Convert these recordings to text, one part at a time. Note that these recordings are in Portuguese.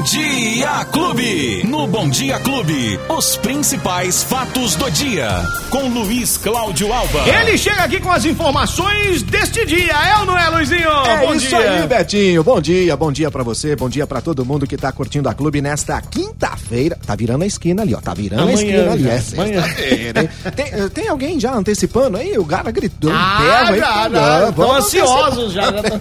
Bom Dia Clube. No Bom Dia Clube, os principais fatos do dia. Com Luiz Cláudio Alba. Ele chega aqui com as informações deste dia, é ou não é, Luizinho? É bom isso dia. aí, Betinho. Bom dia, bom dia pra você, bom dia pra todo mundo que tá curtindo a clube nesta quinta-feira. Tá virando a esquina ali, ó. Tá virando Amanhã a esquina ali. já, É sexta-feira. tem, tem alguém já antecipando aí? O cara gritando. Ah, pega, já, Não, já. Estão vamos ansiosos já. já tão-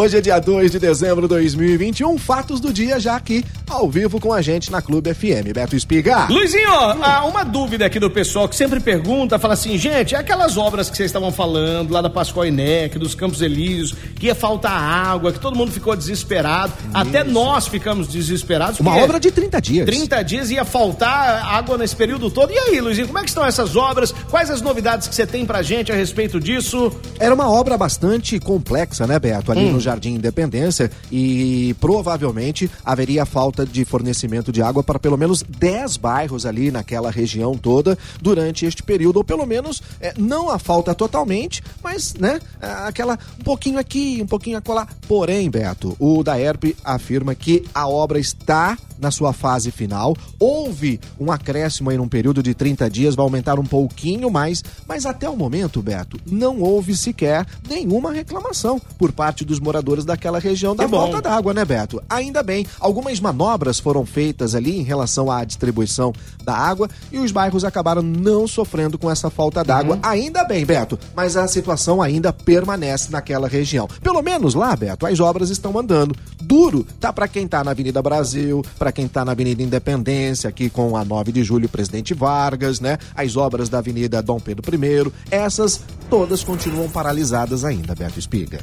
Hoje é dia 2 de dezembro de 2021. Fatos do dia já aqui, ao vivo com a gente na Clube FM. Beto Espiga. Luizinho, há uma dúvida aqui do pessoal que sempre pergunta, fala assim, gente, aquelas obras que vocês estavam falando, lá da Pascoal Inec, dos Campos Elíseos, que ia faltar água, que todo mundo ficou desesperado, até nós ficamos desesperados. Uma obra de 30 dias. 30 dias ia faltar água nesse período todo. E aí, Luizinho, como é que estão essas obras? Quais as novidades que você tem pra gente a respeito disso? Era uma obra bastante complexa, né, Beto? Ali Hum. no Jardim Independência e provavelmente haveria falta de fornecimento de água para pelo menos 10 bairros ali naquela região toda durante este período, ou pelo menos é, não a falta totalmente, mas, né, aquela um pouquinho aqui, um pouquinho acolá. Porém, Beto, o Daerp afirma que a obra está na sua fase final. Houve um acréscimo aí num período de 30 dias, vai aumentar um pouquinho mais, mas até o momento, Beto, não houve sequer nenhuma reclamação por parte dos moradores daquela região da bom. falta d'água, né, Beto? Ainda bem, algumas manobras foram feitas ali em relação à distribuição da água e os bairros acabaram não sofrendo com essa falta d'água. Uhum. Ainda bem, Beto, mas a situação ainda permanece naquela região. Pelo menos lá, Beto, as obras estão andando. Duro tá para quem tá na Avenida Brasil, para quem tá na Avenida Independência, aqui com a 9 de julho, Presidente Vargas, né? As obras da Avenida Dom Pedro I, essas todas continuam paralisadas ainda, Beto Espiga.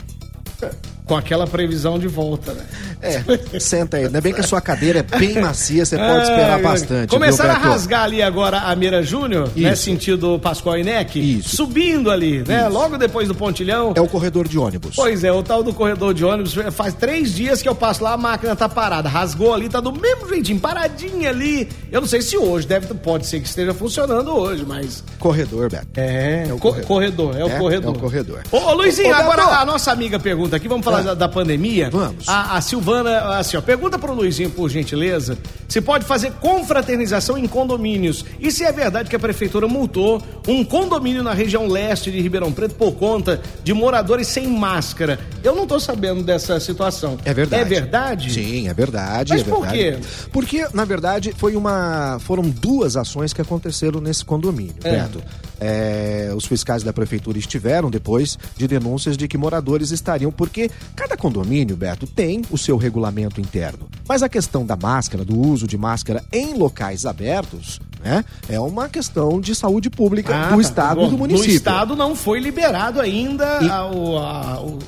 Com aquela previsão de volta, né? É, senta aí. Ainda bem que a sua cadeira é bem macia, você pode esperar bastante. Começaram viu, a Beto? rasgar ali agora a Meira Júnior, né? Isso. Sentido Pascoal Inec. Isso. Subindo ali, né? Logo depois do pontilhão. É o corredor de ônibus. Pois é, o tal do corredor de ônibus, faz três dias que eu passo lá, a máquina tá parada. Rasgou ali, tá do mesmo jeitinho, paradinha ali. Eu não sei se hoje, deve, pode ser que esteja funcionando hoje, mas. Corredor, Beto. É, É o co- corredor. corredor. é o É, corredor. é o corredor. Ô, Luizinho, Ô, Beto. agora a nossa amiga pergunta aqui, vamos falar Ah. da, da pandemia. Vamos. A, a Silvana, assim, ó, pergunta pro Luizinho, por gentileza, se pode fazer confraternização em condomínios. E se é verdade que a prefeitura multou um condomínio na região leste de Ribeirão Preto por conta de moradores sem máscara. Eu não tô sabendo dessa situação. É verdade. É verdade? Sim, é verdade. Mas é por verdade. quê? Porque, na verdade, foi uma. Foram duas ações que aconteceram nesse condomínio, É. Beto. É, os fiscais da prefeitura estiveram depois de denúncias de que moradores estariam. Porque cada condomínio, Beto, tem o seu regulamento interno. Mas a questão da máscara, do uso de máscara em locais abertos, né? É uma questão de saúde pública Ah, do tá. estado Bom, e do município. No estado não foi liberado ainda E- a, o- a- o-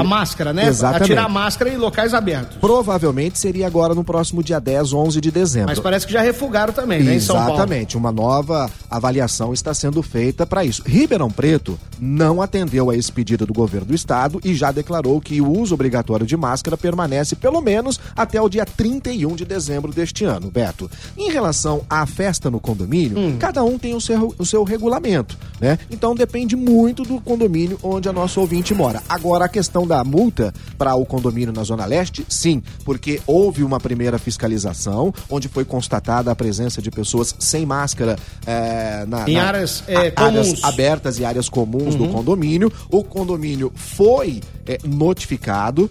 a- máscara, né? Exatamente. A tirar a máscara em locais abertos. Provavelmente seria agora no próximo dia 10, 11 de dezembro. Mas parece que já refugaram também, né? Em São Paulo. Exatamente, uma nova avaliação está sendo feita para isso. Ribeirão Preto não atendeu a esse pedido do governo do estado e já declarou que o uso obrigatório de máscara permanece pelo menos até o dia 31 de dezembro deste ano, Beto. Em relação à festa no condomínio, Hum. cada um tem o seu, o seu regulamento, né? Então depende muito do condomínio onde a nossa ouvinte mora. Agora, a questão da multa para o condomínio na Zona Leste, sim, porque houve uma primeira fiscalização onde foi constatada a presença de pessoas sem máscara é, na, Em na- áreas, é, a- áreas comuns. abertas e áreas comuns do condomínio. O condomínio foi é, notificado.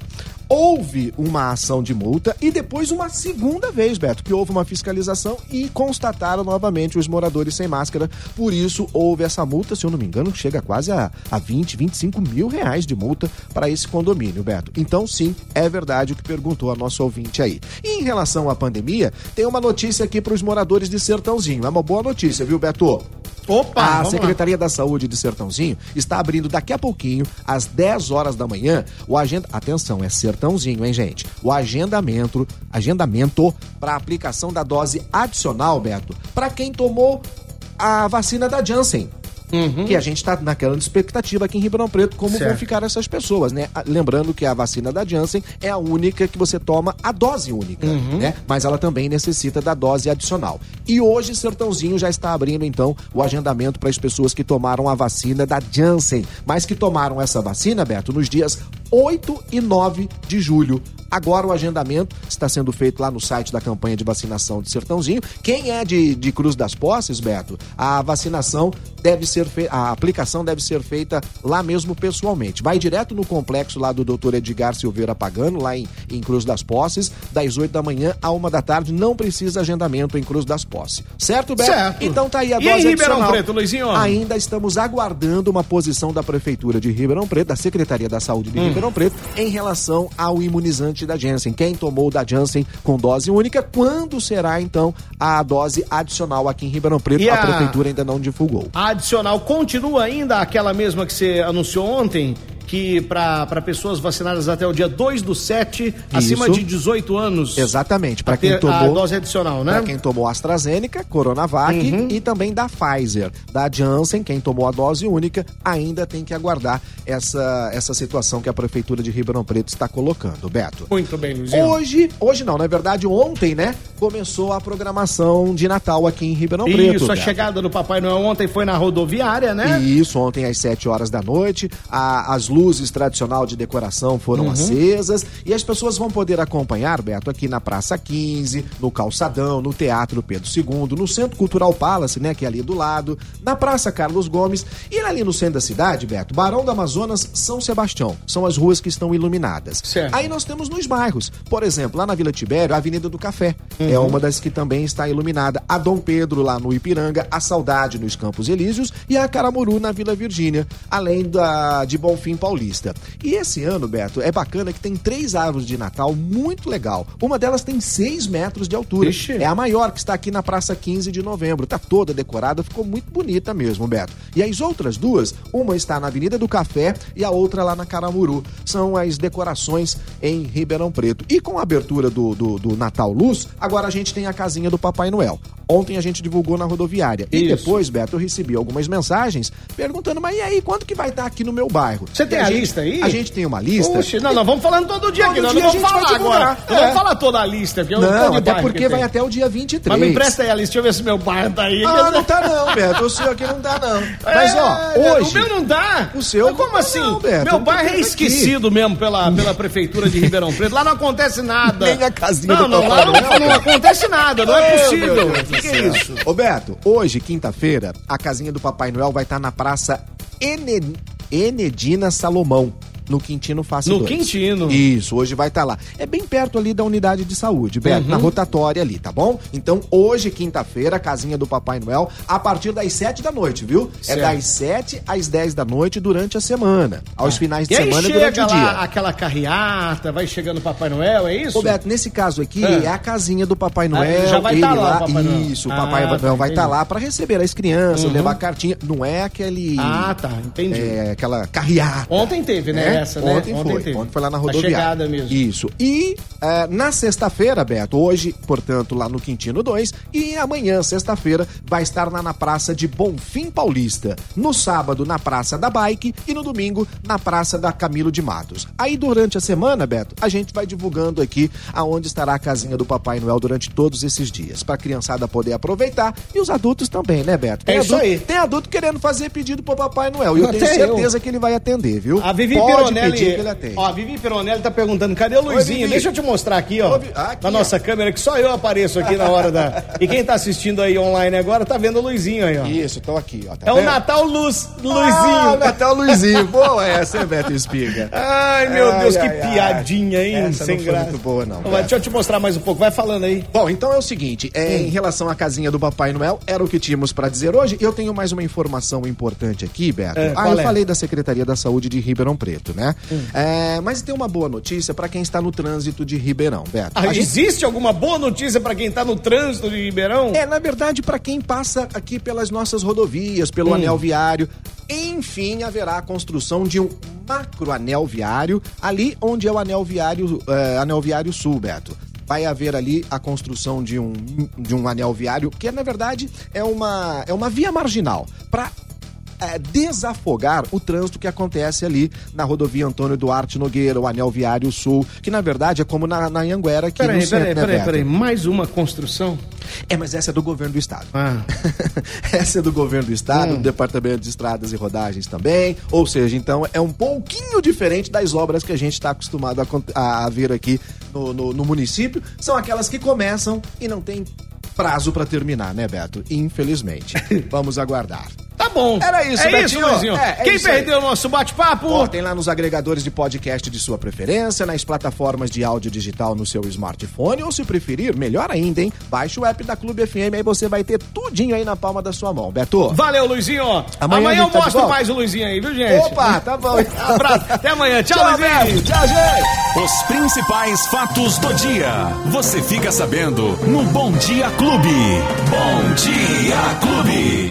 Houve uma ação de multa e depois uma segunda vez, Beto, que houve uma fiscalização e constataram novamente os moradores sem máscara. Por isso, houve essa multa, se eu não me engano, chega quase a, a 20, 25 mil reais de multa para esse condomínio, Beto. Então, sim, é verdade o que perguntou a nossa ouvinte aí. E em relação à pandemia, tem uma notícia aqui para os moradores de Sertãozinho. É uma boa notícia, viu, Beto? Opa, A vamos lá. Secretaria da Saúde de Sertãozinho está abrindo daqui a pouquinho, às 10 horas da manhã, o agenda. Atenção, é Sertãozinho, hein, gente? O agendamento, agendamento para aplicação da dose adicional, Beto, para quem tomou a vacina da Janssen. Que a gente está naquela expectativa aqui em Ribeirão Preto, como vão Certo. ficar essas pessoas, né? Lembrando que a vacina da Janssen é a única que você toma a dose única, né? Mas ela também necessita da dose adicional. E hoje, Sertãozinho já está abrindo, então, o agendamento para as pessoas que tomaram a vacina da Janssen, mas que tomaram essa vacina, Beto, nos dias 8 e 9 de julho. Agora o agendamento está sendo feito lá no site da campanha de vacinação de Sertãozinho. Quem é de, de Cruz das Posses, Beto, a vacinação deve ser feita, a aplicação deve ser feita lá mesmo pessoalmente. Vai direto no complexo lá do Dr. Edgar Silveira Pagano, lá em, em Cruz das Posses, das 8 da manhã a 1 da tarde. Não precisa agendamento em Cruz das Posses. Certo, Beto? Certo. Então tá aí a E dose em Ribeirão adicional. Preto, Luizinho? Ainda estamos aguardando uma posição da Prefeitura de Ribeirão Preto, da Secretaria da Saúde de Hum. Ribeirão Preto, em relação ao imunizante da Janssen. Quem tomou da Janssen com dose única, quando será então a dose adicional aqui em Ribeirão Preto? A... a- Prefeitura ainda não divulgou. A adicional continua ainda aquela mesma que você anunciou ontem, que para pessoas vacinadas até o dia 2 do 7, acima de 18 anos. Exatamente, para quem tomou. A dose adicional, né? Para quem tomou AstraZeneca, Coronavac Uhum. e também da Pfizer. Da Janssen, quem tomou a dose única, ainda tem que aguardar essa, essa situação que a Prefeitura de Ribeirão Preto está colocando, Beto. Muito bem, Luizinho. Hoje, hoje não, na verdade ontem, né? Começou a programação de Natal aqui em Ribeirão Preto. Isso, a Beto. chegada do Papai Noel ontem foi na rodoviária, né? Isso, ontem às 7 horas da noite, a- as luzes tradicional de decoração foram Uhum. acesas e as pessoas vão poder acompanhar, Beto, aqui na Praça 15, no Calçadão, no Teatro Pedro II, no Centro Cultural Palace, né, que é ali do lado, na Praça Carlos Gomes e ali no centro da cidade, Beto, Barão do Amazonas, São Sebastião. São as ruas que estão iluminadas. Certo. Aí nós temos nos bairros, por exemplo, lá na Vila Tibério, a Avenida do Café é Uhum. uma das que também está iluminada. A Dom Pedro lá no Ipiranga, a Saudade nos Campos Elíseos e a Caramuru na Vila Virgínia, além da de Bonfim Paulista. E esse ano, Beto, é bacana que tem três árvores de Natal muito legal. Uma delas tem seis metros de altura. Ixi. É a maior que está aqui na Praça 15 de Novembro. Tá toda decorada, ficou muito bonita mesmo, Beto. E as outras duas, uma está na Avenida do Café e a outra lá na Caramuru. São as decorações em Ribeirão Preto. E com a abertura do, do, do Natal Luz, agora a gente tem a casinha do Papai Noel. Ontem a gente divulgou na rodoviária. E Isso. depois, Beto, eu recebi algumas mensagens perguntando, mas e aí, quanto que vai estar aqui no meu bairro? Você tem E a gente- lista aí? A gente tem uma lista. Oxe, não, nós vamos falando todo dia Todo aqui, nós não a vamos falar agora. Não É. vamos falar toda a lista, porque eu Não, até porque que vai até o dia 23. Mas me empresta aí a lista, deixa eu ver se meu bairro tá aí. Ah, não tá não, Beto. O seu aqui não tá não. Mas, ó, É, hoje... O meu não dá. O seu Mas como não tá assim? não, Beto. meu bairro é aqui. esquecido mesmo pela, pela prefeitura de Ribeirão Preto. Lá não acontece nada. Nem a casinha não, do não, lá não, não acontece nada, não é possível. Que, é isso? Ô Beto, hoje, quinta-feira, a casinha do Papai Noel vai estar na Praça Ene- Enedina Salomão. No Quintino Face No 2. Quintino. Isso, hoje vai estar lá. É bem perto ali da unidade de saúde, Beto, na rotatória ali, tá bom? Então, hoje, quinta-feira, a casinha do Papai Noel, a partir das 7 da noite, viu? Certo. É das 7 às 10 da noite durante a semana. Aos finais de E aí semana e durante o lá dia. aquela carreata, vai chegando o Papai Noel, é isso? Ô Beto, nesse caso aqui É. é, a casinha do Papai Ah, Noel. já vai ele tá lá o Papai Noel. Isso, o Ah, Papai tá, Noel vai estar entendi. lá pra receber as crianças, Uhum. levar cartinha. Não é aquele. Ah, tá, entendi. É, aquela carreata. Ontem teve, né, né? Essa, né? Ontem, Ontem foi. teve. Ontem foi lá na A rodoviária. chegada mesmo. Isso. E eh, na sexta-feira, Beto, hoje, portanto, lá no Quintino 2, e amanhã, sexta-feira, vai estar lá na Praça de Bonfim Paulista. No sábado, na Praça da Bike e no domingo, na Praça da Camilo de Matos. Aí, durante a semana, Beto, a gente vai divulgando aqui aonde estará a casinha do Papai Noel durante todos esses dias, pra criançada poder aproveitar e os adultos também, né, Beto? É isso adulto, aí. Tem adulto querendo fazer pedido pro Papai Noel, e eu tenho certeza que ele vai atender, viu? A Vivi Pode Atende. Ó, a Vivi Pironelli tá perguntando: cadê o Luizinho? Vivi. Deixa eu te mostrar aqui, ó. Vi- aqui, na ó. nossa câmera, que só eu apareço aqui na hora da. E quem tá assistindo aí online agora tá vendo o Luizinho aí, ó. Isso, tô aqui, ó. Tá É o vendo? Natal Luz, Ah, Luizinho. o Natal Luizinho. Boa essa, hein, Beto Espiga. Ai, meu Ai, Deus, que ai, ai. piadinha, hein? Essa Sem não graça. muito boa, não, Beto. deixa eu te mostrar mais um pouco. Vai falando aí. Bom, então é o seguinte, é, em relação à casinha do Papai Noel, era o que tínhamos pra dizer hoje. Eu tenho mais uma informação importante aqui, Beto. É, ah, eu é? falei da Secretaria da Saúde de Ribeirão Preto, né? Hum. É, mas tem uma boa notícia pra quem está no trânsito de Ribeirão, Beto. Ah, gente- Existe alguma boa notícia pra quem tá no trânsito de Ribeirão? É, na verdade, para quem passa aqui pelas nossas rodovias, pelo Hum. anel viário, enfim, haverá a construção de um macro anel viário ali onde é o anel viário, eh, anel viário sul, Beto. Vai haver ali a construção de um, de um anel viário, que na verdade é uma, é uma via marginal para é, desafogar o trânsito que acontece ali na rodovia Antônio Duarte Nogueira, o Anel Viário Sul, que na verdade é como na, na Anhanguera aqui peraí, no centro, peraí, né, peraí, peraí, mais uma construção? É, mas essa é do governo do estado. Ah. essa é do governo do estado, Hum. do Departamento de Estradas e Rodagens também. Ou seja, então é um pouquinho diferente das obras que a gente está acostumado a- a ver aqui no, no- no município. São aquelas que começam e não tem prazo para terminar, né, Beto? Infelizmente. Vamos aguardar. Bom. Era isso, é Betinho. isso, Luizinho. É, é Quem isso aí. perdeu o nosso bate-papo? Ó, tem lá nos agregadores de podcast de sua preferência, nas plataformas de áudio digital no seu smartphone, ou se preferir, melhor ainda, hein? Baixe o app da Clube FM, aí você vai ter tudinho aí na palma da sua mão. Beto. Valeu, Luizinho. Amanhã Amanhã, eu tá mostro mais o Luizinho aí, viu, gente? Opa, tá bom. Abraço. Até amanhã. Tchau, Tchau, Luizinho. Beto. Tchau, gente. Os principais fatos do dia. Você fica sabendo no Bom Dia Clube. Bom Dia Clube.